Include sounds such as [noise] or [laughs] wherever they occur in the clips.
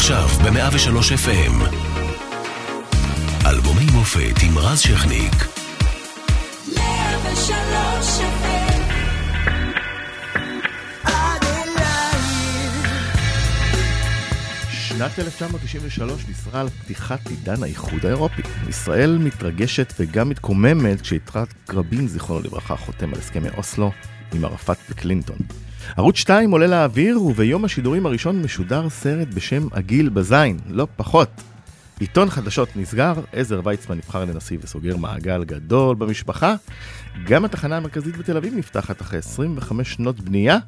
עכשיו ב-103 FM. אלבומי מופת עם רז שכניק. 103 FM שנת 1993 ניסרה על פתיחת עידן האיחוד האירופי. ישראל מתרגשת וגם מתקוממת כשיצחק רבין, זיכרונו לברכה, חותם על הסכמי אוסלו עם ערפאת וקלינטון. ערוץ 2 עולה לאוויר, וביום השידורים הראשון משודר סרט בשם עגיל בזין, לא פחות. עיתון חדשות נסגר, עזר ויצמן נבחר לנשיא וסוגר מעגל גדול במשפחה. גם התחנה המרכזית בתל אביב נפתחת אחרי 25 שנות בנייה,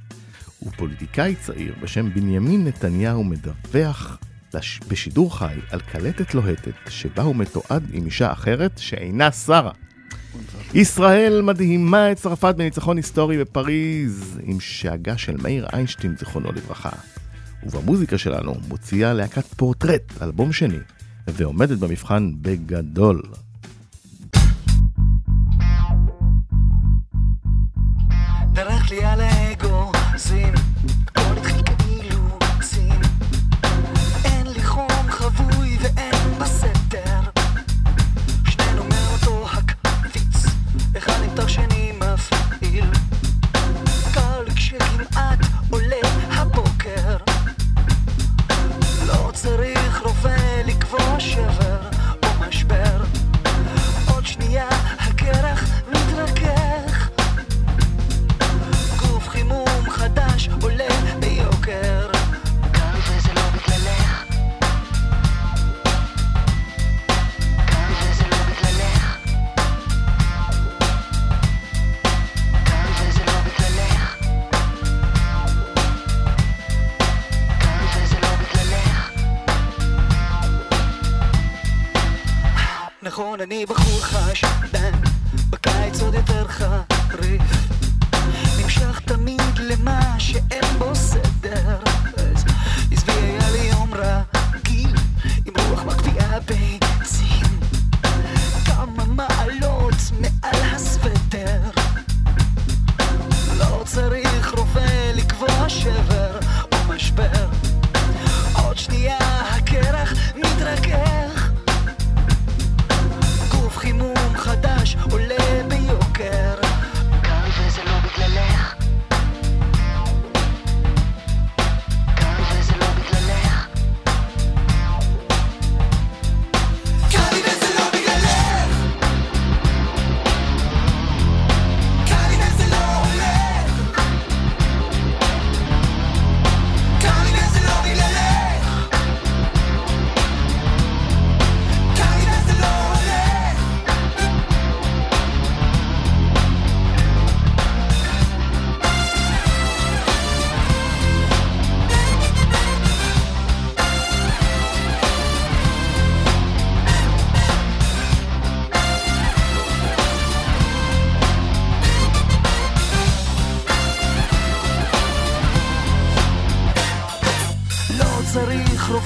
ופוליטיקאי צעיר בשם בנימין נתניהו מדווח בשידור חי על קלטת לוהטת שבה הוא מתועד עם אישה אחרת שאינה שרה. ישראל מדהימה את צרפת בניצחון היסטורי בפריז, עם שאגה של מאיר איינשטיין, זיכרונו לברכה. ובמוזיקה שלנו מוציאה להקת פורטרט, אלבום שני, ועומדת במבחן בגדול. דרך לי על האגוזים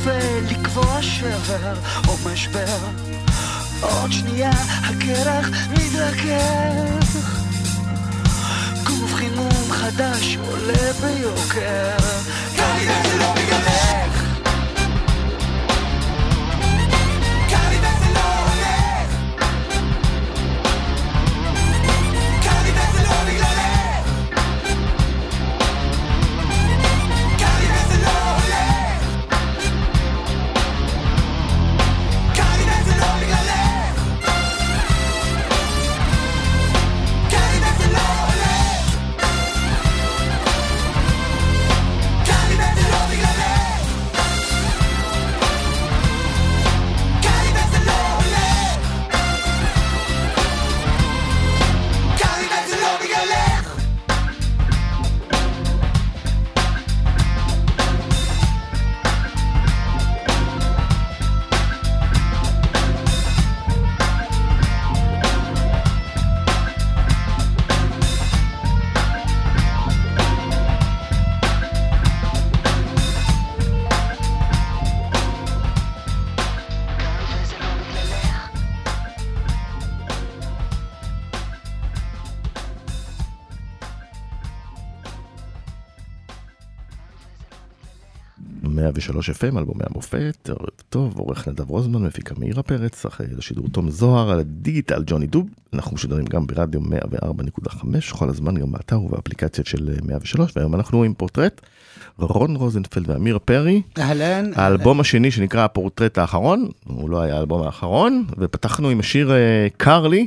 ולקבוע שבר או משבר. עוד שנייה הקרח מתרכך. גוף חימום חדש עולה ביוקר. גם בגלל שלא בגלל 103 FM, אלבומי המופת, ערב טוב, עורך נדב רוזמן, מפיקה מאירה פרץ, אחרי השידור תום זוהר, על הדיגיטל ג'וני דוב, אנחנו משודרים גם ברדיו 104.5, כל הזמן גם באתר ובאפליקציות של 103, והיום אנחנו עם פורטרט, רון רוזנפלד ואמיר פרי. אהלן. האלבום השני שנקרא הפורטרט האחרון, הוא לא היה האלבום האחרון, ופתחנו עם השיר קרלי.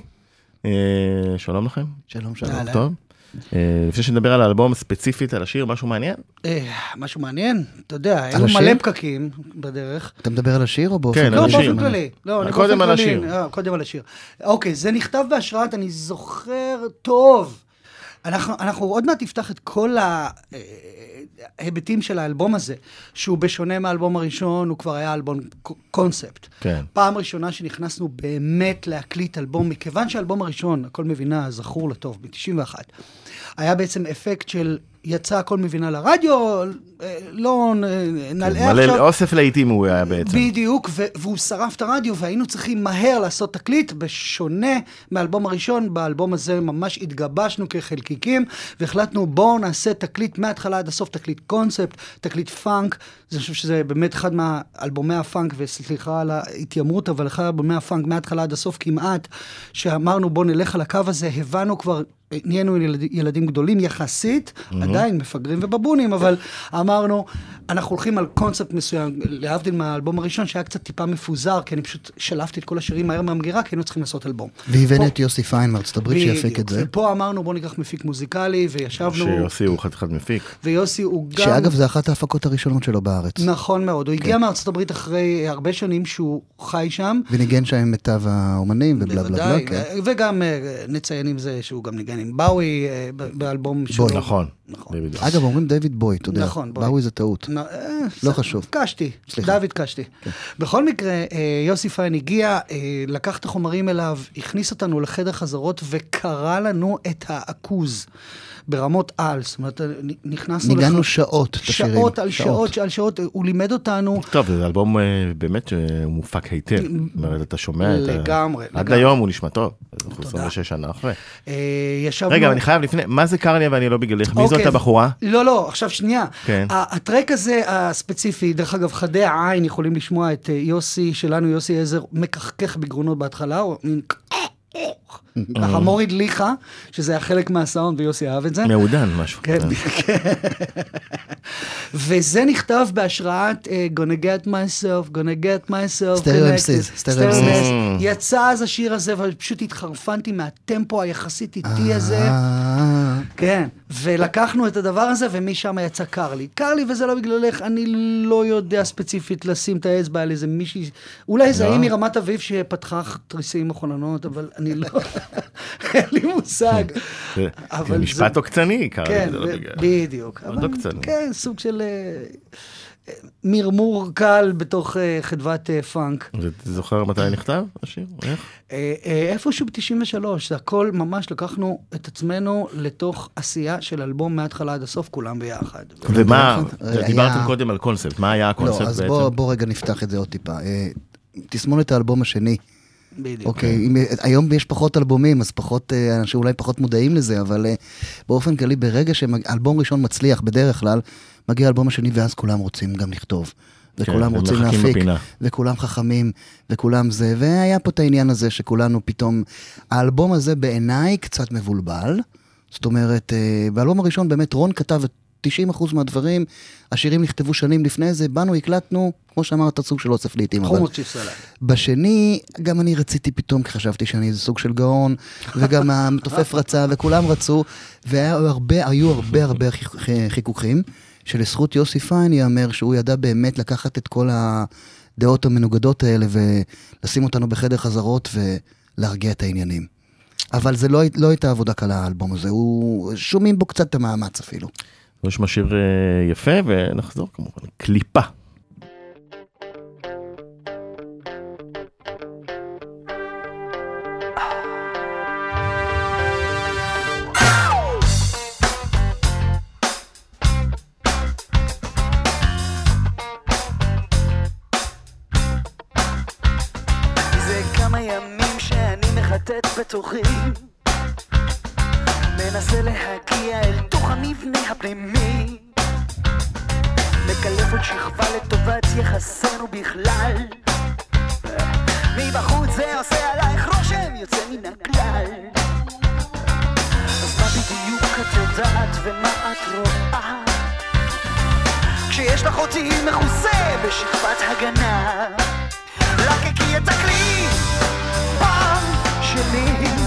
שלום לכם. שלום, שלום. טוב. אה, לפני שנדבר על האלבום ספציפית, על השיר, משהו מעניין? אה, משהו מעניין? אתה יודע, היו מלא פקקים בדרך. אתה מדבר על השיר או באופן כללי? כן, לא, באופן כללי. לא, קודם על השיר. קודם על השיר. אוקיי, זה נכתב בהשראת, אני זוכר טוב. אנחנו, אנחנו עוד מעט נפתח את כל ההיבטים של האלבום הזה, שהוא בשונה מהאלבום הראשון, הוא כבר היה אלבום קונספט. כן. פעם ראשונה שנכנסנו באמת להקליט אלבום, מכיוון שהאלבום הראשון, הכל מבינה, זכור לטוב, ב-91, היה בעצם אפקט של יצא הכל מבינה לרדיו, אה, לא נלאה כן, עכשיו. מלא אוסף לעיתים הוא היה בעצם. בדיוק, והוא שרף את הרדיו, והיינו צריכים מהר לעשות תקליט, בשונה מהאלבום הראשון, באלבום הזה ממש התגבשנו כחלקיקים, והחלטנו בואו נעשה תקליט מההתחלה עד הסוף, תקליט קונספט, תקליט פאנק. אני חושב שזה באמת אחד מאלבומי הפאנק, וסליחה על ההתיימרות, אבל אחד מאלבומי הפאנק מההתחלה עד הסוף כמעט, שאמרנו בואו נלך על הקו הזה, הבנו כבר נהיינו ילד, ילדים גדולים יחסית, mm-hmm. עדיין מפגרים ובבונים, אבל [laughs] אמרנו, אנחנו הולכים על קונספט מסוים, להבדיל מהאלבום הראשון, שהיה קצת טיפה מפוזר, כי אני פשוט שלפתי את כל השירים מהר מהמגירה, כי היינו צריכים לעשות אלבום. והבאנו את יוסי פיין מארצות הברית שיפיק את זה. ופה אמרנו, בוא ניקח מפיק מוזיקלי, וישבנו... שיוסי הוא חתיכת מפיק. ויוסי הוא גם... שאגב, זה אחת ההפקות הראשונות שלו בארץ. נכון מאוד, הוא כן. הגיע מארצות הברית אחרי הרבה שנים שהוא חי שם. וניגן שם עם מיטב האומנים ובלה בלה בלה, כן. וגם אה, נציין עם זה שהוא גם ניגן עם באוי אה, באלבום שלו. נכון. נכון. אגב, אומרים דיוויד בוי, אתה יודע. נכון, בוי. באוי זה טעות. אה, לא חשוב. קשתי, דוד קשתי. כן. בכל מקרה, יוסי פיין הגיע, לקח את החומרים אליו, הכניס אותנו לחדר חזרות וקרא לנו את העכוז. ברמות על, זאת אומרת, נכנסנו... ניגענו שעות את השירים. שעות על שעות על שעות, הוא לימד אותנו... טוב, זה אלבום באמת שהוא מופק היטב. זאת אומרת, אתה שומע את ה... לגמרי. עד היום הוא נשמע טוב, אנחנו 26 שנה אחרי. ישבנו... רגע, אני חייב לפני, מה זה קרניה ואני לא בגללך? מי זאת אוקיי, הבחורה? לא, לא, עכשיו שנייה. כן. הטרק הזה הספציפי, דרך אגב, חדי העין יכולים לשמוע את יוסי שלנו, יוסי עזר, מקחקח בגרונות בהתחלה, ככה מוריד ליכה, שזה היה חלק מהסאונד, ויוסי אהב את זה. מעודן משהו. כן, [laughs] כן. וזה נכתב בהשראת uh, Gonna get myself, gonna get myself סטריאו אמסיס. סטריאו אמסיס. יצא אז השיר הזה, ופשוט התחרפנתי מהטמפו היחסית איטי הזה. אה. כן, ולקחנו את הדבר הזה, ומשם יצא קרלי. קרלי, וזה לא בגללך, אני לא יודע ספציפית לשים את האצבע על איזה מישהי, אולי זה ההיא מרמת אביב שפתחה תריסים מחוננות, אבל אני לא... [laughs] אין לי מושג. זה משפט עוקצני, קרלי, כן, זה לא בגלל. בדיוק. מאוד עוקצני. כן, סוג של מרמור קל בתוך חדוות פאנק. אתה זוכר מתי נכתב השיר? איך? איפשהו ב-93, זה הכל ממש לקחנו את עצמנו לתוך עשייה של אלבום מההתחלה עד הסוף, כולם ביחד. ומה, דיברתם קודם על קונספט, מה היה הקונספט בעצם? לא, אז בוא רגע נפתח את זה עוד טיפה. תסמונת האלבום השני. בדיוק. אוקיי, אם, היום יש פחות אלבומים, אז פחות, אנשים אולי פחות מודעים לזה, אבל באופן כללי, ברגע שאלבום ראשון מצליח, בדרך כלל, מגיע האלבום השני, ואז כולם רוצים גם לכתוב. וכולם כן, רוצים להפיק, וכולם חכמים, וכולם זה, והיה פה את העניין הזה שכולנו פתאום, האלבום הזה בעיניי קצת מבולבל, זאת אומרת, באלבום הראשון באמת רון כתב את 90% מהדברים, השירים נכתבו שנים לפני זה, באנו, הקלטנו, כמו שאמרת, סוג של אוסף לעיתים. חומוס צ'יפ סלט. בשני, גם אני רציתי פתאום, כי חשבתי שאני איזה סוג של גאון, וגם [laughs] המתופף רצה, וכולם רצו, והיו הרבה, היו הרבה הרבה חיכוכים, שלזכות יוסי פיין ייאמר שהוא ידע באמת לקחת את כל הדעות המנוגדות האלה, ולשים אותנו בחדר חזרות ולהרגיע את העניינים. אבל זה לא, לא הייתה עבודה קלה, האלבום הזה, הוא... שומעים בו קצת את המאמץ אפילו. יש משיר יפה, ונחזור כמובן. קליפה. יודעת ומה את רואה. כשיש לך אותי מכוסה בשכבת הגנה. לקקי את הכלי פעם שלי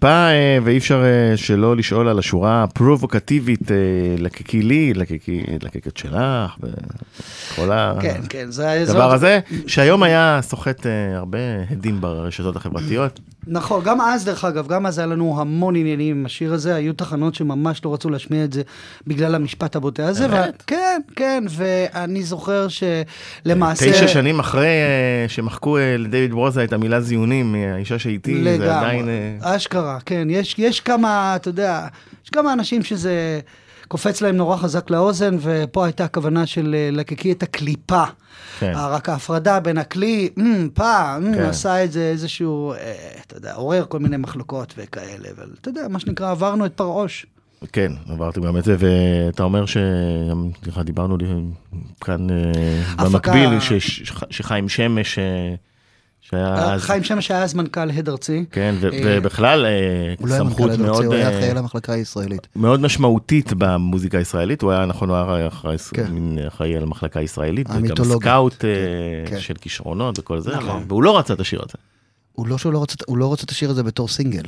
קליפה, אה, ואי אפשר אה, שלא לשאול על השורה הפרובוקטיבית, אה, לקקי לי, לקקי, לקקת שלך, וכל כן, כן. הדבר זה- הזה, שהיום היה סוחט הרבה הדים ברשתות החברתיות. נכון, גם אז, דרך אגב, גם אז היה לנו המון עניינים עם השיר הזה, היו תחנות שממש לא רצו להשמיע את זה בגלל המשפט הבוטה הזה. באמת? ו... כן, כן, ואני זוכר שלמעשה... תשע שנים אחרי אה, שמחקו אה, לדייוויד ברוזה את המילה זיונים, אה, האישה שאיתי, זה עדיין... אשכרה, כן. יש, יש כמה, אתה יודע, יש כמה אנשים שזה קופץ להם נורא חזק לאוזן, ופה הייתה הכוונה של לקקי את הקליפה. כן. רק ההפרדה בין הכלי, אמ, פה, אמ, כן. עשה את זה איזשהו, אה, אתה יודע, עורר כל מיני מחלוקות וכאלה, אבל אתה יודע, מה שנקרא, עברנו את פרעוש. כן, עברתי גם את זה, ואתה אומר שגם ככה דיברנו כאן אה, הפקה- במקביל, ש- ש- שחיים שמש, אה, שהיה אז, חיים שמש היה אז מנכ"ל הד ארצי. כן, ו- אה, ובכלל אה, הוא לא היה סמכות מנכ"ל מאוד... הדרצי, הוא היה אה, אחראי למחלקה הישראלית. מאוד משמעותית במוזיקה הישראלית, הוא היה נכון, הוא היה אחראי, כן. על המחלקה הישראלית, וגם. סקאוט אה, כן. של כישרונות וכל זה, נכון. והוא לא רצה את השיר הזה, הוא לא שהוא לא הוא לא רוצה את השיר הזה בתור סינגל.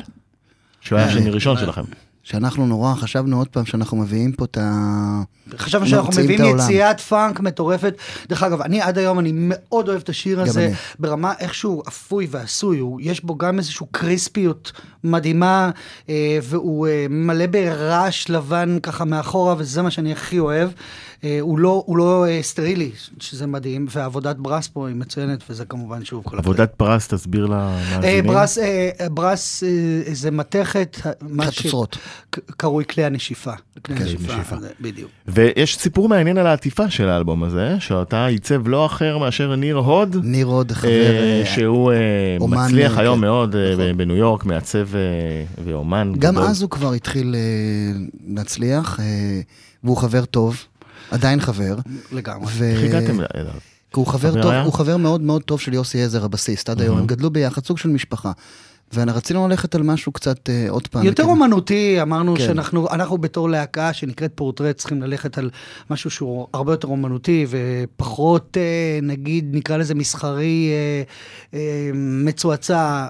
שהוא היה אה, השני ראשון שלכם. שאנחנו נורא חשבנו עוד פעם שאנחנו מביאים פה את ה... חשבנו שאנחנו מביאים. יציאת פאנק מטורפת. דרך אגב, אני עד היום, אני מאוד אוהב את השיר הזה, אני. ברמה איכשהו אפוי ועשוי, הוא, יש בו גם איזושהי קריספיות מדהימה, אה, והוא אה, מלא ברעש לבן ככה מאחורה, וזה מה שאני הכי אוהב. אה, הוא לא, הוא לא אה, סטרילי, שזה מדהים, ועבודת brass פה היא מצוינת, וזה כמובן שוב כל עבודת brass, תסביר אה, למאזינים. ברס, אה, ברס אה, זה מתכת, ש- חצוצרות. ק- קרוי כלי הנשיפה. כלי הנשיפה, בדיוק. ויש סיפור מעניין על העטיפה של האלבום הזה, שאותה עיצב לא אחר מאשר ניר הוד. ניר עוד חבר... אה, שהוא אה, מצליח אה, היום כן, מאוד אה, נכון. בניו יורק, מעצב אה, ואומן. גם גדול. אז הוא כבר התחיל אה, להצליח, אה, והוא חבר טוב, עדיין חבר. לגמרי. ו- איך הגעתם אליו? כי הוא חבר חבר טוב, היה? הוא חבר מאוד מאוד טוב של יוסי עזר, הבסיסט, עד היום, הם גדלו ביחד, סוג של משפחה. ורצינו ללכת על משהו קצת אה, עוד פעם. יותר כן. אומנותי, אמרנו כן. שאנחנו אנחנו בתור להקה שנקראת פורטרט צריכים ללכת על משהו שהוא הרבה יותר אומנותי ופחות, אה, נגיד, נקרא לזה מסחרי, אה, אה, מצועצע,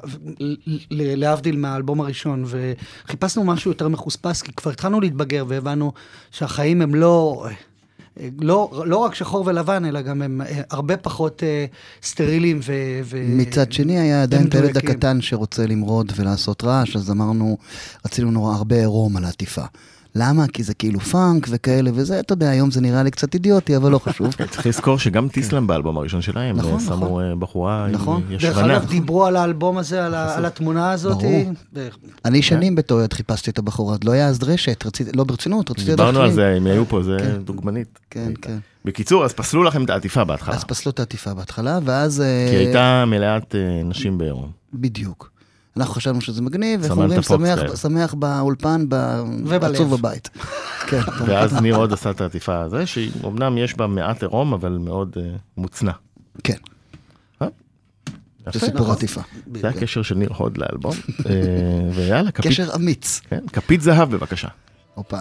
להבדיל מהאלבום הראשון, וחיפשנו משהו יותר מחוספס, כי כבר התחלנו להתבגר והבנו שהחיים הם לא... אה, לא, לא רק שחור ולבן, אלא גם הם אה, הרבה פחות אה, סטריליים ו... ו- מצד שני היה עדיין את הילד. הקטן שרוצה למרוד ולעשות רעש, אז אמרנו, רצינו נורא הרבה עירום על העטיפה. למה? כי זה כאילו פאנק וכאלה וזה, אתה יודע, היום זה נראה לי קצת אידיוטי, אבל לא חשוב. [laughs] צריך לזכור שגם טיסלאם באלבום הראשון שלהם, נכון, אה, שמו נכון. אה, בחורה עם נכון. אה, דרך ישבנה. אגב, דיברו על האלבום הזה, על, ה, על התמונה הזאת. ברור. אני שנים בתור חיפשתי את הבחורה, לא היה אז דרשת, לא ברצינות, רציתי לדעת דיברנו על זה. אם היו פה, זה כן. דוגמנית. כן, כן. בקיצור, אז פסלו לכם את העטיפה בהתחלה, אז פסלו את העטיפה בהתחלה, ואז... אה, כי הייתה מלאת אה, נשים בעירום. בדיוק. אנחנו חשבנו שזה מגניב, איך אומרים, שמח. שמח באולפן. עצוב בבית. [laughs] כן, ואז ניר עוד עשה את העטיפה הזה, שאומנם יש בה מעט עירום, אבל מאוד אה, מוצנע. כן, אה? זה. סיפור עטיפה. זה הקשר של ניר הוד לאלבום. [laughs] אה, ויאללה, כפית- קשר אמיץ. כן, כפית זהב בבקשה. הופה.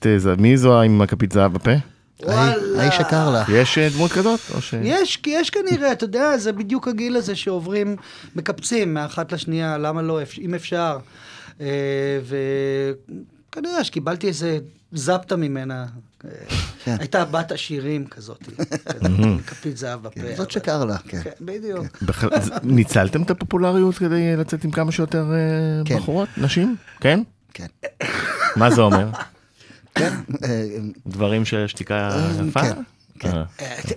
כפית, אה, ז- מי זו עם הכפית זהב בפה? וואלה. האיש שקר לה. יש אה, דמות כזאת? ש... יש, כי יש כנראה, אתה יודע, זה בדיוק הגיל הזה שעוברים, מקפצים מאחת לשנייה, למה לא, אם אפשר. אה, וכנראה שקיבלתי איזה זפטה ממנה. כן. הייתה בת עשירים כזאת, [laughs] כפית זהב בפה. זאת אבל- שקר לה, כן. כן, בדיוק. ניצלתם את הפופולריות כדי לצאת עם כמה שיותר כן. בחורות? נשים? כן? כן. מה זה אומר? [laughs] כן. [laughs] אה, דברים ששתיקה יפה? כן, כן. אה.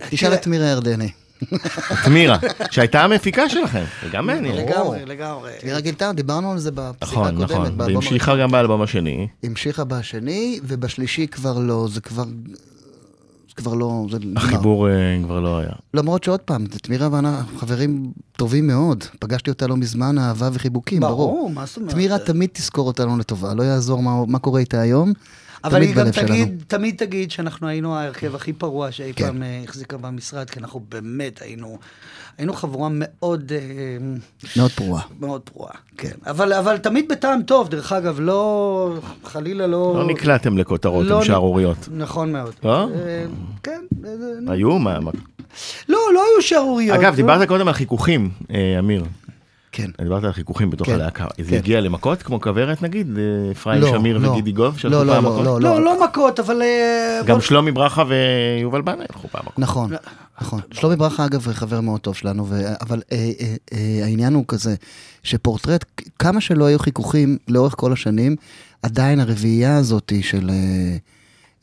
תשאל את מירה ירדני. את מירה, שהייתה המפיקה שלכם, וגם מעניין. לגמרי, לגמרי. מירה גילתה, דיברנו על זה בפסיכה נכון, הקודמת. נכון, באלבום והמשיכה גם באלבום השני. המשיכה בשני, ובשלישי כבר לא, זה כבר... זה כבר לא, זה נגמר. החיבור אה, כבר לא היה. למרות שעוד פעם, את מירה ואנחנו חברים טובים מאוד. פגשתי אותה לא מזמן, אהבה וחיבוקים, ברור. ברור, מה זאת אומרת? מירה תמיד תזכור אותנו לטובה, לא יעזור מה, מה קורה איתה היום. אבל היא גם בלב שלנו. תגיד, תמיד תגיד שאנחנו היינו ההרכב הכי פרוע שאי כן. פעם אה, החזיקה במשרד, כי אנחנו באמת היינו, היינו חבורה מאוד, אה, מאוד פרועה. מאוד פרועה. כן. אבל, אבל תמיד בטעם טוב, דרך אגב, לא, חלילה לא... לא נקלעתם לכותרות לא עם נ- שערוריות. נכון מאוד. לא? אה, כן. אה, אה, היו? מה? לא, לא היו שערוריות. אגב. דיברת קודם על חיכוכים, אה, אמיר. כן. דיברת על חיכוכים בתוך כן, הלהקה. זה כן. הגיע למכות כמו כוורת נגיד? אה, אפרים לא, שמיר לא. וגידי גוב שהלכו לא, לא, פעם לא, מכות? לא, לא, לא מכות, אבל... אה, גם בוא- שלומי ברכה ויובל בנה הלכו פעם מכות. נכון, נכון. שלומי ברכה, אגב, חבר מאוד טוב שלנו, ו... אבל אה, אה, אה, העניין הוא כזה, שפורטרט, כמה שלא היו חיכוכים לאורך כל השנים, עדיין הרביעייה הזאת של... אה,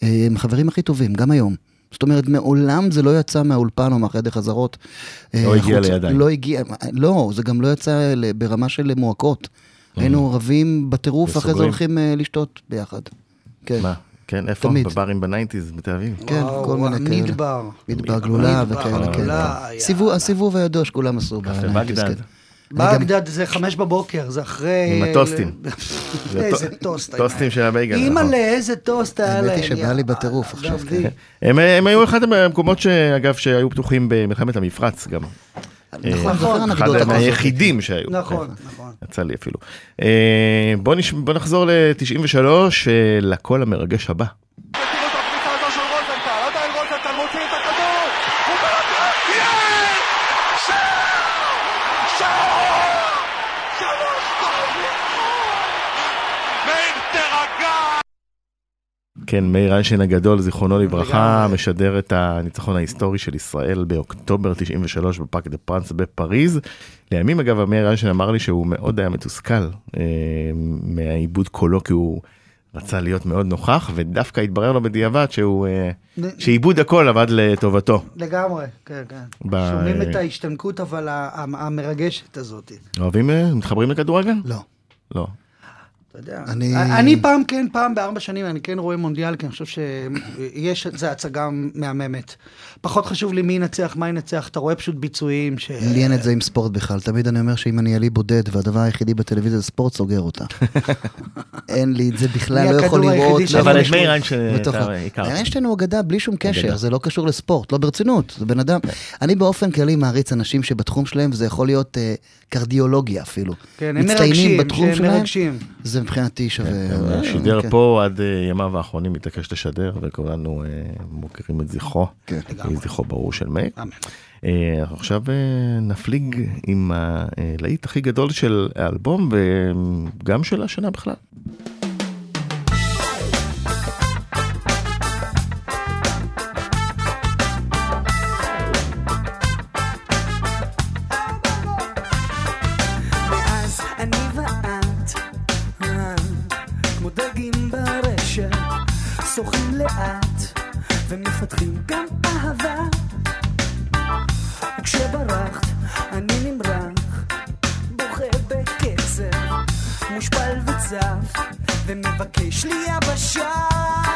אה, הם החברים הכי טובים, גם היום. זאת אומרת, מעולם זה לא יצא מהאולפן או מהחדר חזרות. אה, לא הגיע החוצה. לידיים. לא הגיע, לא, זה גם לא יצא ברמה של מועקות. היינו רבים בטירוף, אחרי זה. הולכים אה, לשתות ביחד. כן. מה? כן, איפה? תמיד. בברים ב nineties בתל אביב. כן, וואו, כל מיני כאלה. מדבר. מדבר גלולה וכאלה, כן. סיבוב- הסיבוב הידוע שכולם עשו. קפה ב nineties, בגדד. זה חמש בבוקר, זה אחרי... עם הטוסטים. [laughs] זה איזה טו- טוסט. היה. טוסטים של הבייגל. אימא'לה, נכון. איזה טוסט היה להם. האמת היא שבא לי בטירוף עכשיו. כן. הם, היו אחד המקומות שאגב שהיו פתוחים במלחמת המפרץ גם. נכון, זוכר אחד. מהיחידים שהיו. נכון, כן. נכון. יצא לי אפילו. אה. בוא נחזור ל-93, אה, לקול המרגש הבא. מכיר את הפריצה הזו של רוזנטל, עדיין רוזנטל מוציא את הכדור, הוא מרתק, יש! שער! שער! שלוש שתיים ניצחון! מאיר תירגע! כן, מאיר איינשטיין הגדול, זיכרונו לברכה. משדר את הניצחון ההיסטורי של ישראל באוקטובר 93 בפארק דה פרנס בפריז. לימים אגב, מאיר איינשטיין אמר לי שהוא מאוד היה מתוסכל אה, מהעיבוד קולו, כי הוא רצה להיות מאוד נוכח, ודווקא התברר לו בדיעבד שהוא, אה, שעיבוד הקול עבד לטובתו. לגמרי, כן, כן. ב- שומעים את ההשתנקות, אבל המרגשת הזאת. אוהבים, אה, מתחברים לכדורגל? לא. לא. אתה יודע. אני- אני פעם כן, פעם בארבע שנים, אני כן רואה מונדיאל, כי אני חושב שיש, זה הצגה מהממת. פחות חשוב לי מי ינצח, מה ינצח, אתה רואה פשוט ביצועים ש... לי אין את זה עם ספורט בכלל. תמיד אני אומר שאם אני אעלי בודד והדבר היחידי בטלוויזיה זה ספורט, סוגר אותה. [laughs] אין לי את זה בכלל, אני לא יכול לראות. אבל את. מאיר איינשטיין הוא אגדה בלי שום קשר. זה לא קשור לספורט, לא ברצינות, זה בן אדם. אני באופן כללי מעריץ אנשים שבתחום שלהם, וזה יכול להיות אה, קרדיולוגיה אפילו. כן, הם מרגשים, שלהם, מרגשים. זה מבחינתי שווה. אה, שידר כן. פה עד אה, ימיו האחרונים, התעקש לשדר, וכולנו אה, מוכרים את זכרו. כן. זכרו ברור של מאיר. אמן. אה, עכשיו נפליג עם הלהיט הכי גדול של האלבום, וגם של השנה בכלל. ומבקש לי יבשה.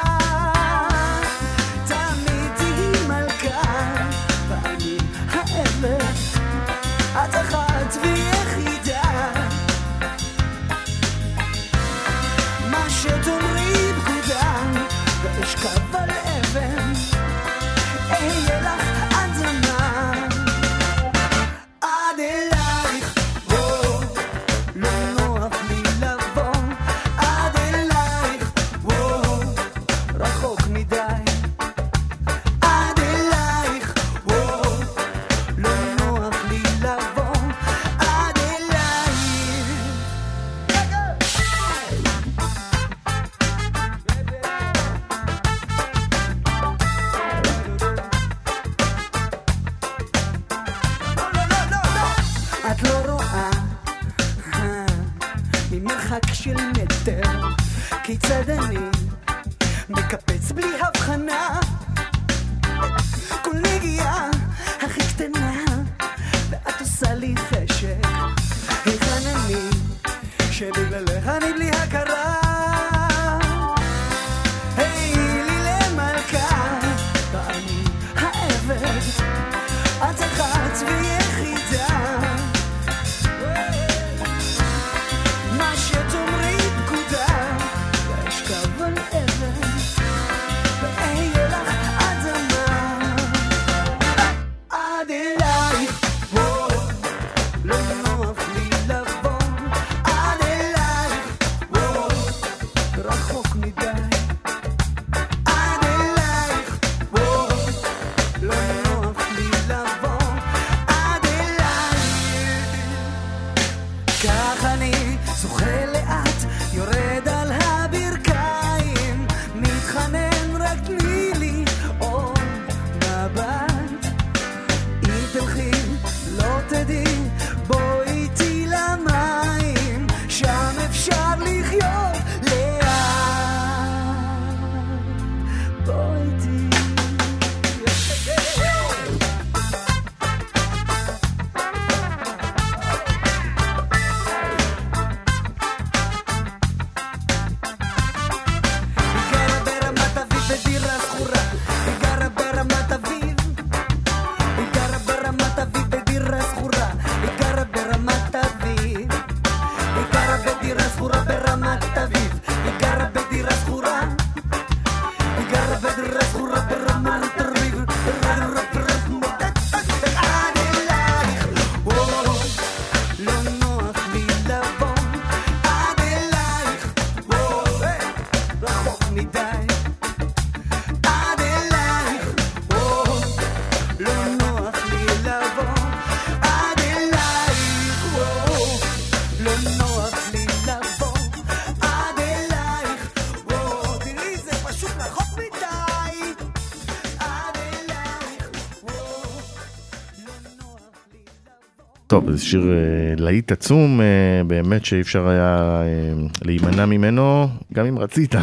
זה שיר אה, להיט עצום, אה, באמת שאי אפשר היה אה, להימנע ממנו, גם אם רצית.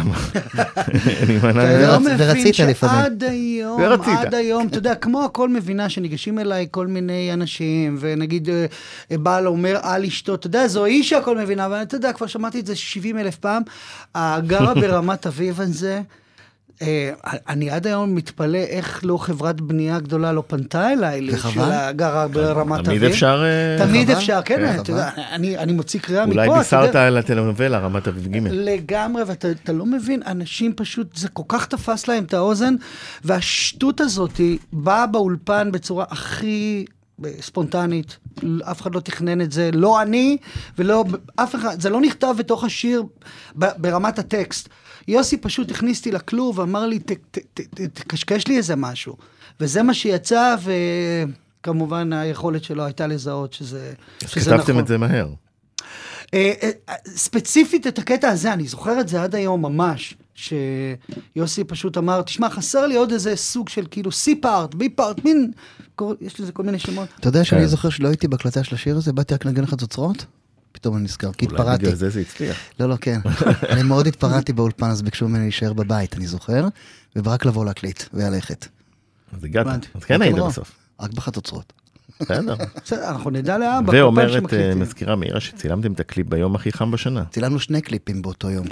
[laughs] להימנע ורצית לפעמים. שעד היום, ורצית. עד היום, אתה יודע, כמו הכל מבינה שניגשים אליי כל מיני אנשים, ונגיד בעל אומר על אשתו, אתה יודע, זו היא שהכל מבינה, אבל אתה יודע, כבר שמעתי את זה 70 אלף פעם. הגרה [laughs] ברמת אביב הזה, אני עד היום מתפלא איך לא חברת בנייה גדולה לא פנתה אליי, וחבל. של הגרה ברמת אביב. תמיד אפשר... אה, תמיד. אפשר, כן, כן, יודע, אני אני מוציא קריאה מפה, אולי אתה יודע. בישרת על הטלנובלה, רמת אביב ג'. לגמרי, ואתה אתה לא מבין, אנשים פשוט, זה כל כך תפס להם את האוזן, והשטות הזאת באה באולפן בצורה הכי אה, ספונטנית, אף אחד לא תכנן את זה, לא אני ולא אף אחד, זה לא נכתב בתוך השיר ברמת הטקסט. יוסי פשוט הכניס אותי לכלוב ואמר לי, "ת- ת- ת- ת- תקשקש לי איזה משהו. וזה מה שיצא, וכמובן היכולת שלו הייתה לזהות שזה, אז שזה נכון. כתבתם את זה מהר. אה, אה, ספציפית את הקטע הזה, אני זוכר את זה עד היום ממש, שיוסי פשוט אמר, תשמע, חסר לי עוד איזה סוג של כאילו C-part, B-part, מין, יש לזה כל מיני שמות. אתה יודע שאני כן. זוכר שלא הייתי בהקלטה של השיר הזה, באתי רק לנגן לך תוצרות? פתאום אני נזכר, כי אולי התפרעתי. בגלל זה זה הצליח. לא, לא, כן. [laughs] אני מאוד התפרעתי באולפן, אז ביקשו ממני להישאר בבית, אני זוכר, ורק לבוא להקליט וללכת. אז הגעת. אז כן היית בסוף. רק בחצוצרות. בסדר. אנחנו נדע לאבא, ואומרת אה. מזכירה מאירה שצילמתם את הקליפ ביום הכי חם בשנה. צילמנו שני קליפים באותו יום.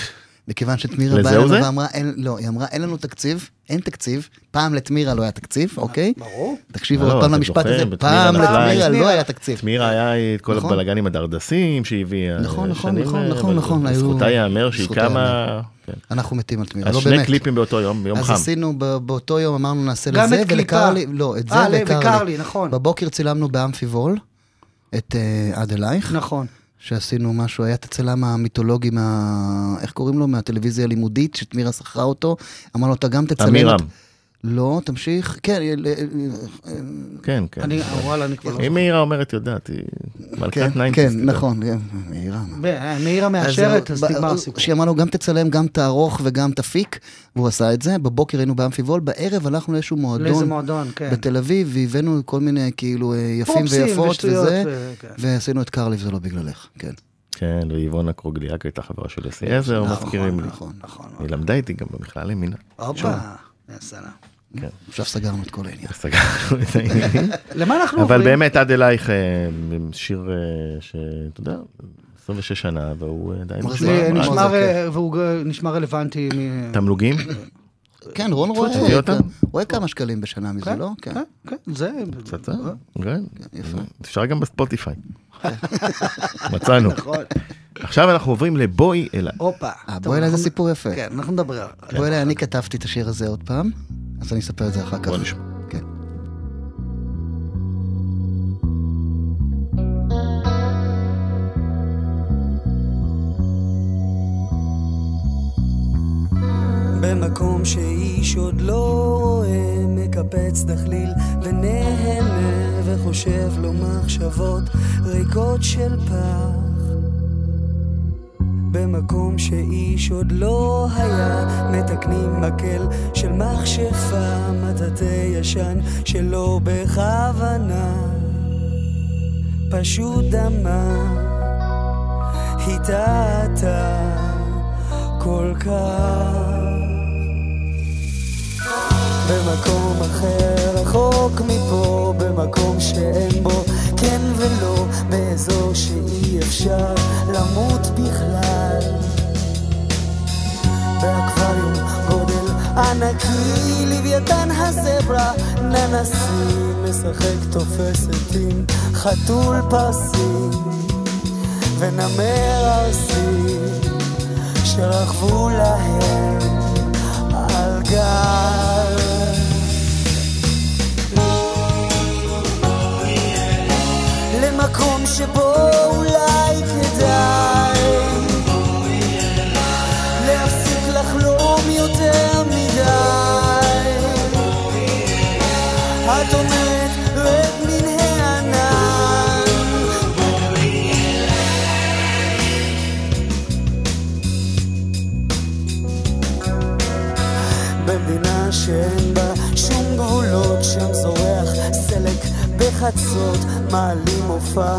מכיוון שתמירה באה אלינו זה? ואמרה, אין, לא, היא אמרה, אין לנו תקציב, אין תקציב, פעם לתמירה לא היה תקציב, אוקיי? ברור. תקשיבו לא, עוד פעם למשפט הזה, פעם לתמירה עם- לא היה תקציב. תמירה היה את כל נכון. הבלאגנים הדרדסים שהיא הביאה. נכון, נכון, שנים, נכון, אה, נכון, נכון, היו- לזכותה ייאמר שהיא קמה... כן. אנחנו מתים על תמירה, אז לא שני באמת. קליפים באותו יום, ביום אז חם. עשינו, ב- באותו יום אמרנו נעשה גם לזה. ולקרלי, לא, את זה אה, וקרלי. נכון. בבוקר צילמנו באמפי וול, את אה, עד אלייך. נכון. שעשינו משהו, היה את הצלם המיתולוגי מה... איך קוראים לו? מהטלוויזיה הלימודית, שתמירה שכרה אותו. אמר לו, אתה גם תצלם... עמירם. את-" לא, תמשיך. כן, אה, אה, כן, כן. אני, וואלה, אני כבר לא אם מאירה אומרת יודעת, היא כן, מלכת כן, ניינטיז. נכון, כן. מה. זוכר. מאירה מאשרת, אז נגמר הסיפור. שהיא אמרה לו, גם תצלם, גם תערוך וגם תפיק, והוא עשה את זה. בבוקר היינו באמפי וול, בערב הלכנו לאיזשהו לאיזה מועדון מועדון, כן. בתל אביב, והבאנו כל מיני כאילו אה, יפים ויפות וזה, ו- כן. ועשינו את קרלי וזה לא בגללך, כן. כן, ואיבונה קרוגליאק הייתה חברה של אסי עזר, נכון, מזכירים לי. נכון, נכון. היא למדה איתי גם במכללה ימינה. הופה, יא סלאם. כן, עכשיו סגרנו את כל העניין. סגרנו את העניינים. למה אנחנו אבל עוברים? באמת, עד אלייך, אה, שיר אה, שאתה יודע, 26 שנה, והוא אה, עדיין מחזיק. נשמע- זה מה נשמע, זה, ר- והוא נשמע רלוונטי. תמלוגים? כן, רון רואה, אותם. רואה כמה שקלים בשנה מזה, כן, לא? כן. כן, כן, זה... פצצה, כן. יפה. אפשר גם בספוטיפיי. [laughs] מצאנו. נכון. עכשיו אנחנו עוברים לבואי אליי. הופה. אה, טוב, בוא אליי, זה סיפור יפה. כן, אנחנו נדבר. בוא אליי, אני כתבתי את השיר הזה עוד פעם, אז אני אספר את זה אחר כך. בוא נשמע. כן. במקום שאיש עוד לא רואה, מקפץ דחליל ונהנה וחושב לו מחשבות ריקות של פח. במקום שאיש עוד לא היה, מתקנים מקל של מכשפה, מטאטא ישן שלא בכוונה, פשוט דמה, התעתה כל כך. במקום אחר, רחוק מפה, במקום שאין בו כן ולא, באזור שאי אפשר למות בכלל. באקווריום גודל ענקי, לוויתן הזברה, ננסי, משחק תופסת עם חתול פרסי, ונמר ארסי, שרכבו להם על גל. למקום שבו אולי כדאי. להפסיק לחלום יותר מדי. את אומרת רד מן הענן. במדינה שאין בה שום גבולות, שם זורח סלק בחצות, מעלים מופע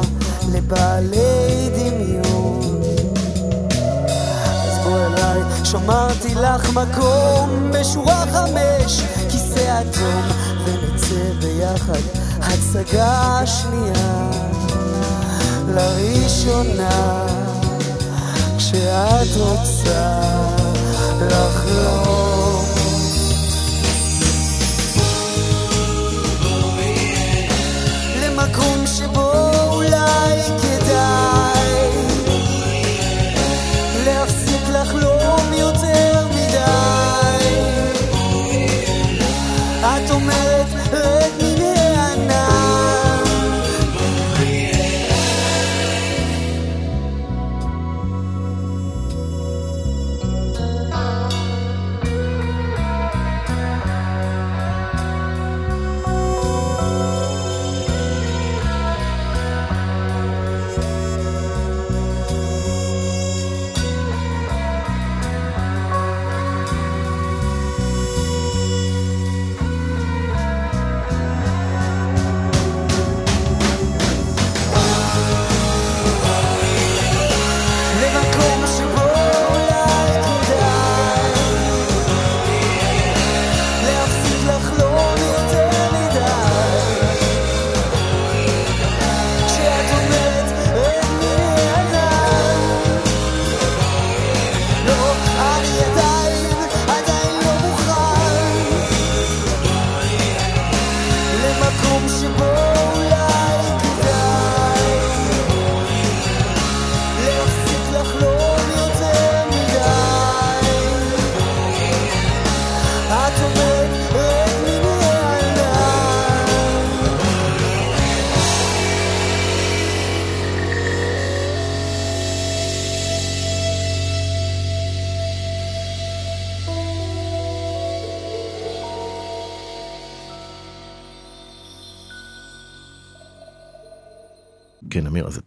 לבעלי דמיון. אז בוא אליי, שמרתי לך מקום בשורה חמש, כיסא אדום, ונצא ביחד הצגה שנייה לראשונה, כשאת רוצה לחלום. למקום שבו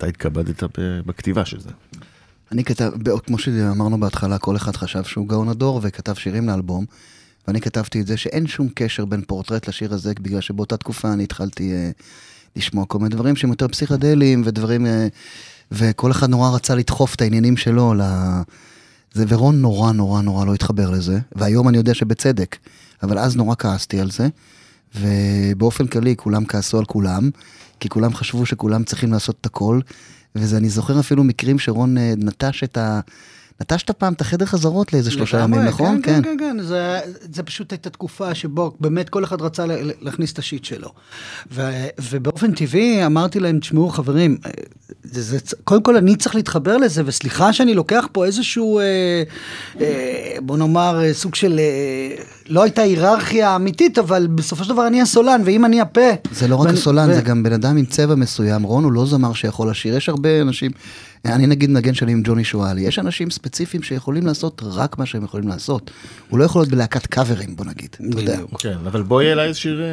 אתה התכבדת בכתיבה של זה. אני כתב, כמו שאמרנו בהתחלה, כל אחד חשב שהוא גאון הדור וכתב שירים לאלבום. ואני כתבתי את זה שאין שום קשר בין פורטרט לשיר הזה, בגלל שבאותה תקופה אני התחלתי אה, לשמוע כל מיני דברים שהם יותר פסיכדליים ודברים... אה, וכל אחד נורא רצה לדחוף את העניינים שלו ל... זה, ורון נורא נורא נורא לא התחבר לזה, והיום אני יודע שבצדק, אבל אז נורא כעסתי על זה, ובאופן כללי כולם כעסו על כולם, כי כולם חשבו שכולם צריכים לעשות את הכל, וזה, אני זוכר אפילו מקרים שרון אה, נטש את ה... נטשת פעם את החדר חזרות לאיזה שלושה ימים, נכון? כן, כן, כן, זה, זה פשוט הייתה תקופה שבו באמת כל אחד רצה להכניס את השיט שלו. ו, ובאופן טבעי אמרתי להם, תשמעו חברים, אה, זה, זה, קודם כל אני צריך להתחבר לזה, וסליחה שאני לוקח פה איזשהו, אה, אה, בוא נאמר, אה, סוג של, אה, לא הייתה היררכיה אמיתית, אבל בסופו של דבר אני הסולן, ואם אני הפה... זה לא רק ואני- הסולן, ו- זה גם בן אדם עם צבע מסוים. רון הוא לא זמר שיכול לשיר, יש הרבה אנשים, אני נגיד מנגן שלי עם ג'וני שואלי, יש אנשים ספציפיים שיכולים לעשות רק מה שהם יכולים לעשות. הוא לא יכול להיות בלהקת קאברים, בוא נגיד, אתה יודע. כן, אבל בואי אליי איזה שיר אה,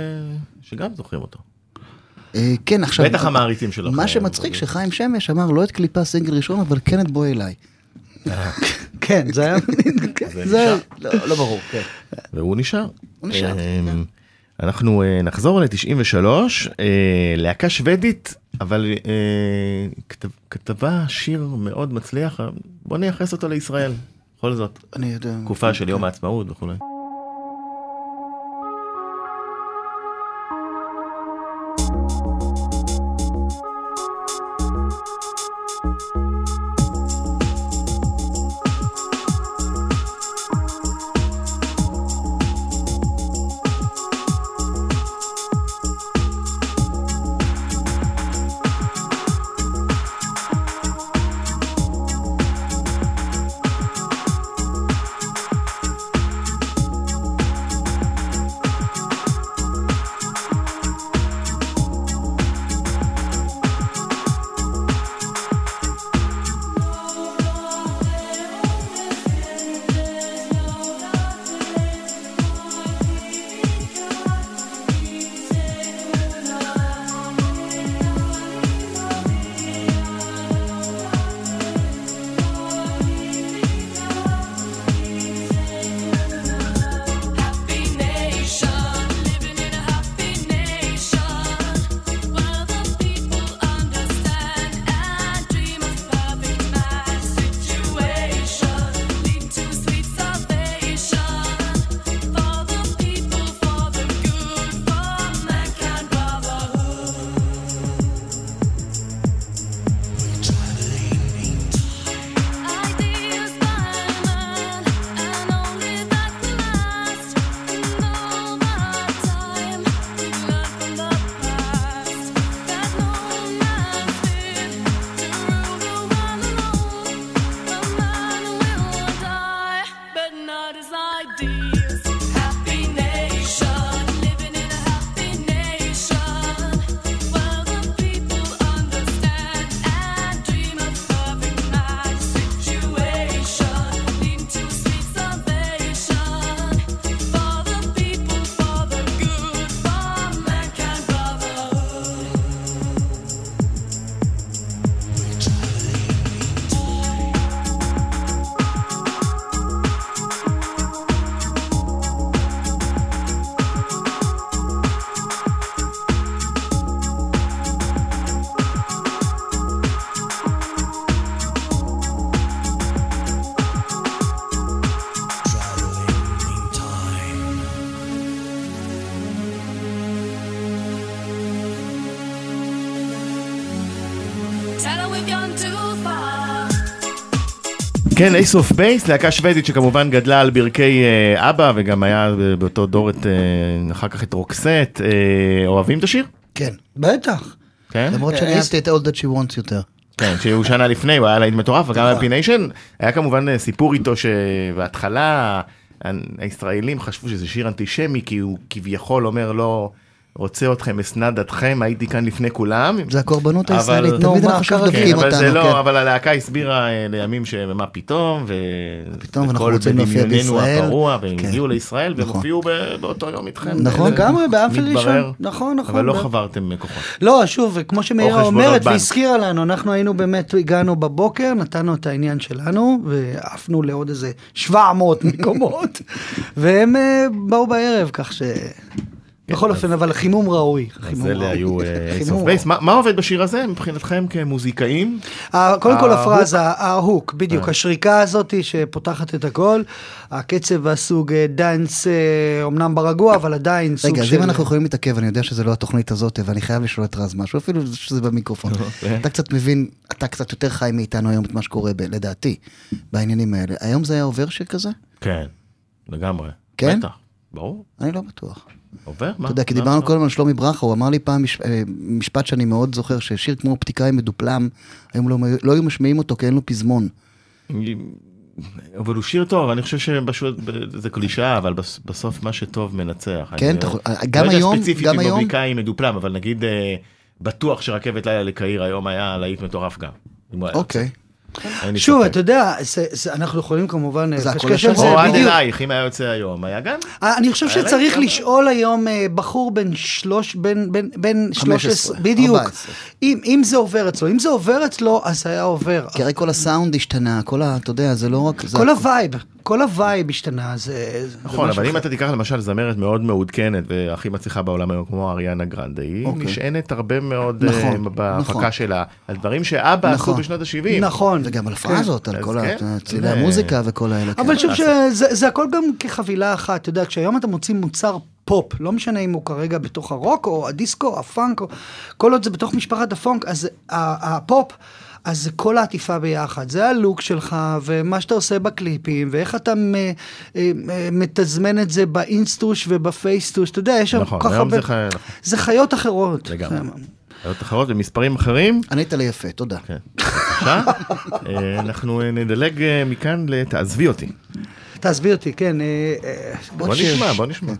שגם זוכרים אותו. אה, כן, עכשיו... בטח המעריצים שלכם. מה שמצחיק שחיים שמש אמר לא את קליפה סינגל ראשון, אבל כן את בואי אליי. כן, זה היה... [laughs] כן, זה זה... לא, לא ברור, כן. והוא נשאר. הוא נשאר, אמ, אנחנו אה, נחזור ל-93, להקה שוודית, אבל אה, כתב- כתבה שיר מאוד מצליח, בוא נייחס אותו לישראל, בכל זאת, אני יודע. תקופה של יום העצמאות וכולי. כן, אייס אוף בייס, להקה שוודית שכמובן גדלה על ברכי אה, אבא וגם היה באותו דור את, אה, אחר כך את רוקסט, אה, אוהבים את השיר? כן. בטח. כן? למרות שאני אהבתי את All That She Wants יותר. כן, שהוא שנה לפני, הוא היה להיט מטורף, וגם Happy Nation, היה כמובן אה, סיפור איתו שבהתחלה הישראלים חשבו שזה שיר אנטישמי, כי הוא כביכול אומר לא רוצה אתכם, אשנא דתכם, הייתי כאן לפני כולם. זה הקורבנות הישראלית, נו, תמיד אנחנו ככה דופקים כן, אבל אותנו, זה לא, כן. אבל הלהקה הסבירה אה, לימים שמה פתאום, וכל בדמיוננו. הפרוע, והם כן. הגיעו לישראל, והם נכון. הופיעו באותו יום איתכם. נכון, לגמרי, מתברר, ראשון. נכון, נכון. אבל לא חברתם כוחות. לא, שוב, כמו שמאירה אומרת. והזכירה לנו, אנחנו היינו באמת, הגענו בבוקר, נתנו את העניין שלנו, ועפנו לעוד איזה 700 מקומות, [laughs] והם אה, באו בערב, כך ש... בכל אופן, אבל חימום ראוי. אז אלה. היו אייס חימום אוף בייס. מה עובד בשיר הזה מבחינתכם כמוזיקאים? אה, קודם כל. הפרזה, ה hook, בדיוק, אה. השריקה הזאת שפותחת את הכל, הקצב והסוג אה, דאנס, אה, אומנם ברגוע, אבל עדיין סוג של... רגע, אז אם אנחנו יכולים להתעכב, אני יודע שזה לא התוכנית הזאת, ואני חייב לשאול את רז משהו, אפילו שזה במיקרופון. אוקיי. אתה קצת מבין, אתה קצת יותר חי מאיתנו היום את מה שקורה, לדעתי, בעניינים האלה. היום זה היה עובר שיר כזה? כן, לגמרי. כן? בטח, ברור, אני לא בטוח. עובר, מה? אתה יודע, כי דיברנו? כל הזמן על שלומי ברכה, הוא אמר לי פעם אה, משפט שאני מאוד זוכר, ששיר כמו פתיקאי מדופלם, היום לא לא היו משמיעים אותו כי אין לו פזמון. אבל הוא שיר טוב, אני חושב שזה קלישאה, אבל בס- בסוף מה שטוב מנצח. כן, אתה יכול- גם לא היום- יודע ספציפית גם היום- מדופלם, אבל נגיד אה, בטוח שרכבת לילה לקהיר היום היה להיט מטורף גם. אוקיי. שוב. אתה יודע, אנחנו יכולים כמובן אה, לקשקש על השבוע. זה, או עד בדיוק. אלייך, אם היה יוצא היום, היה גם. אה, אני חושב שצריך לשאול היום אה, בחור בן שלוש, בן, בן, בן 13, 15, בדיוק, 14. אם, אם זה עובר אצלו, אם זה עובר אצלו, אז היה עובר. כי הרי כל הסאונד השתנה, כל ה... אתה יודע, זה לא רק... כל הכל- ה vibe, כל ה vibe השתנה, זה... נכון, אבל אם. אתה תיקח למשל זמרת מאוד מעודכנת והכי מצליחה בעולם היום, כמו אריאנה גרנדה, היא אוקיי. נשענת הרבה מאוד נכון, אה, נכון. בהפקה שלה, על דברים שאבא עשו נכון. בשנות ה-70. נכון. וגם על כן. הפרזות, על אז כל כן, ה- צלילי זה- המוזיקה וכל האלה. כן. אבל שזה זה הכל גם כחבילה אחת, אתה יודע, כשהיום אתה מוציא מוצר פופ, לא משנה אם הוא כרגע בתוך הרוק או הדיסקו, הפאנק, או כל עוד זה בתוך משפחת הפונק, אז ה- הפופ, אז זה כל העטיפה ביחד, זה הלוק שלך, ומה שאתה עושה בקליפים, ואיך אתה מ- אה, אה, מתזמן את זה באינסטוש ובפייסטוש, אתה יודע, יש שם נכון, כל כך הרבה... זה חי- נכון. זה חיות אחרות. לגמרי. בעיות אחרות ומספרים אחרים. ענית לי יפה, תודה. כן, בבקשה. אה, אנחנו אה, נדלג אה, מכאן ל"תעזבי אותי". תעזבי אותי, כן. בוא. נשמע, בוא נשמע.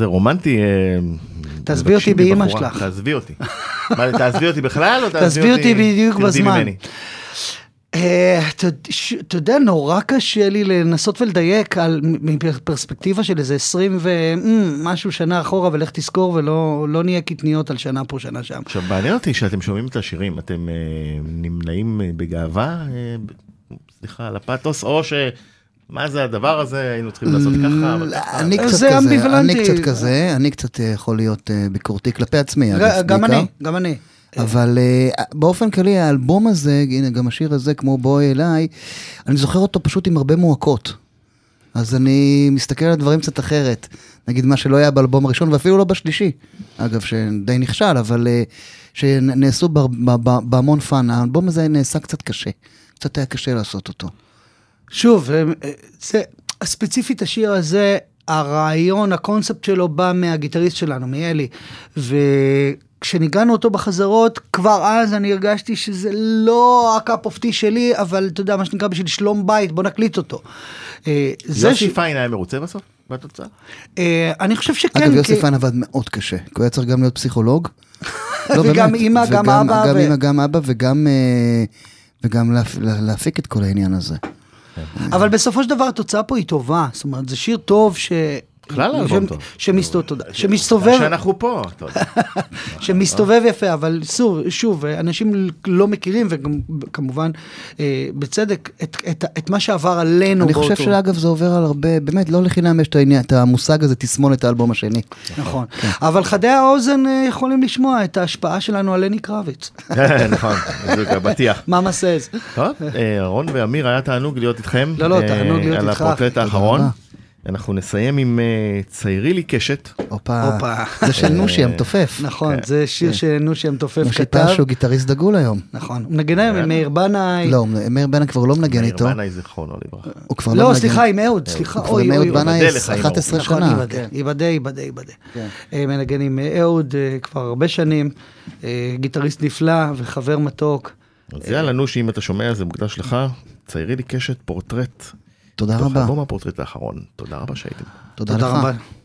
זה רומנטי? אה, תעזבי אותי מבחורה, שלך. תעזבי אותי. מה, תעזבי אותי בכלל או [laughs] תעזבי אותי בדיוק בזמן. אה, אתה יודע, נורא קשה לי לנסות ולדייק על מפרספקטיבה של איזה 20 ומשהו שנה אחורה, ולך תזכור ולא לא נהיה קטניות על שנה פה, שנה שם. עכשיו מעניין אותי שאתם שומעים את השירים, אתם אה, נמנעים אה, בגאווה, אה, סליחה על הפתוס, או ש... מה זה הדבר הזה, היינו צריכים לעשות ככה, אבל ככה. אני קצת זה כזה. אני קצת כזה, אני קצת אה, יכול להיות אה, ביקורתי כלפי עצמי, גם. אני, גם אני. אבל אה, באופן כללי האלבום הזה, הנה גם השיר הזה כמו בואי אליי, אני זוכר אותו פשוט עם הרבה מועקות. אז אני מסתכל על הדברים קצת אחרת. נגיד מה שלא היה באלבום הראשון ואפילו לא בשלישי. אגב, שדי נכשל, אבל אה, שנעשו בה- בה- בה- בהמון fun. האלבום הזה נעשה קצת קשה. קצת היה קשה לעשות אותו. שוב, אה, זה, ספציפית השיר הזה, הרעיון, הקונספט שלו בא מהגיטריסט שלנו, מאלי. וכשניגענו אותו בחזרות, כבר אז אני הרגשתי שזה לא ה cup of tea שלי, אבל אתה יודע, מה שנקרא בשביל שלום בית, בוא נקליט אותו. אה, זה יוסי ש... פיין היה מרוצה בסוף, בתוצאה? אה, אני חושב שכן, אגב, יוסי פיין עבד מאוד קשה. כי הוא היה צריך גם להיות פסיכולוג. [laughs] וגם אמא, גם וגם- אבא, גם אמא, גם אבא, וגם... וגם להפ- לה- להפיק את כל העניין הזה. אבל בסופו של דבר התוצאה פה היא טובה, זאת אומרת, זה שיר טוב ש... בכלל האלבום ש- טוב. שמסתובב, תודה. שמסתובב, שאנחנו פה, יודע. [laughs] שמסתובב יפה, אבל שוב, שוב, אנשים לא מכירים, וכמובן, אה, בצדק, את, את, את מה שעבר עלינו אני באותו. חושב שאגב זה עובר על הרבה, באמת לא לחינם יש את העניין- את המושג הזה תסמונת האלבום השני. נכון. אבל חדי האוזן אה, יכולים לשמוע את ההשפעה שלנו על לני קרביץ. [laughs] נכון, בדיוק, הבטיח. מה מסז? טוב, אה, רון ואמיר, היה תענוג להיות איתכם. לא, לא, תענוג להיות על איתך. הפורטרט תודה האחרון. אנחנו נסיים עם אה, ציירי לי קשת. הופה. [laughs] זה של נושי המתופף. [laughs] נכון, זה שיר שנושי המתופף נושי כתב. פש הוא גיטריסט דגול היום. נכון. הוא מנגן היום עם מאיר בנאי. לא, מאיר בנה כבר לא מנגן מאיר איתו. בנאי זיכרונו לברכה. הוא כבר לא לא, מנגן. סליחה, עם אהוד, סליחה, כבר אוי, עם אהוד. בנאי ייבדל לחיים 11 ארוכים. נכון, שנה. ייבדל, ייבדל, ייבדל. אה, מנגן עם אה, אהוד אה, כבר הרבה שנים, גיטריסט נפלא וחבר מתוק. אז יאללה, נושי, אם אתה שומע, זה מוקדש לך. ציירי לי קשת פורטרט. תודה תוך רבה. אלבום הפורטרט האחרון. תודה רבה שהייתם. תודה תודה לך.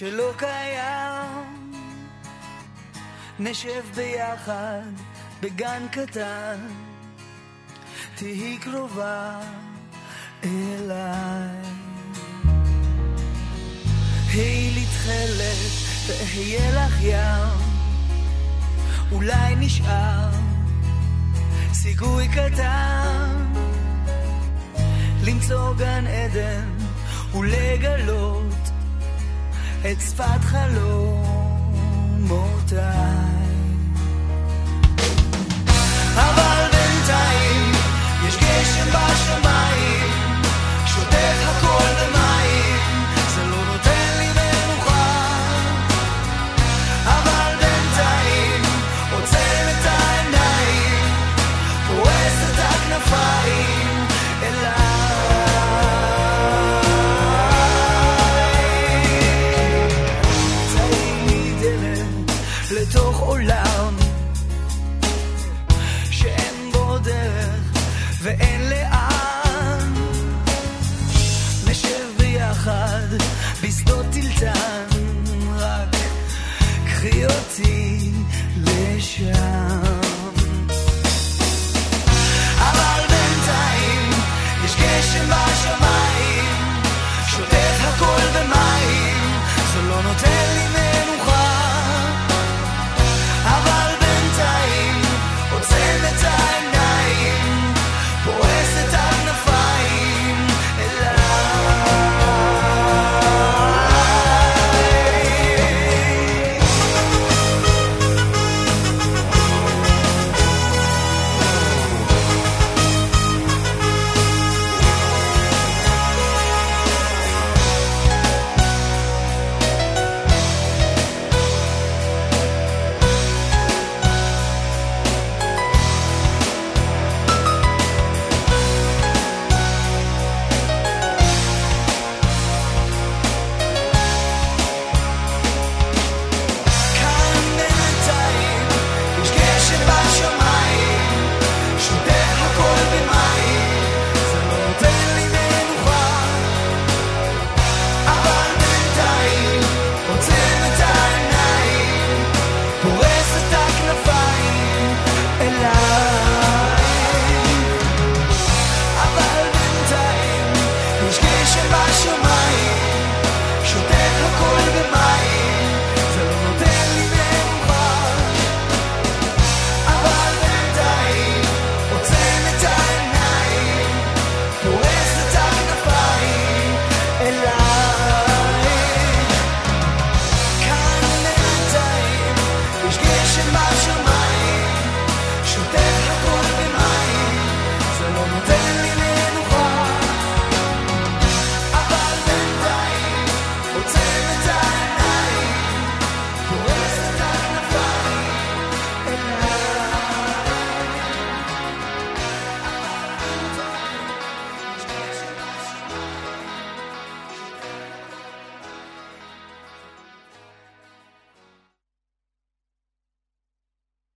שלא קיים. נשב ביחד בגן קטן, תהי קרובה אליי. היי לי תכלת, ואהיה לך ים, אולי נשאר סיכוי קטן למצוא גן עדן ולגלות את שפת חלומותיי. אבל בינתיים יש גשם בשמיים, שוטף הכל במים,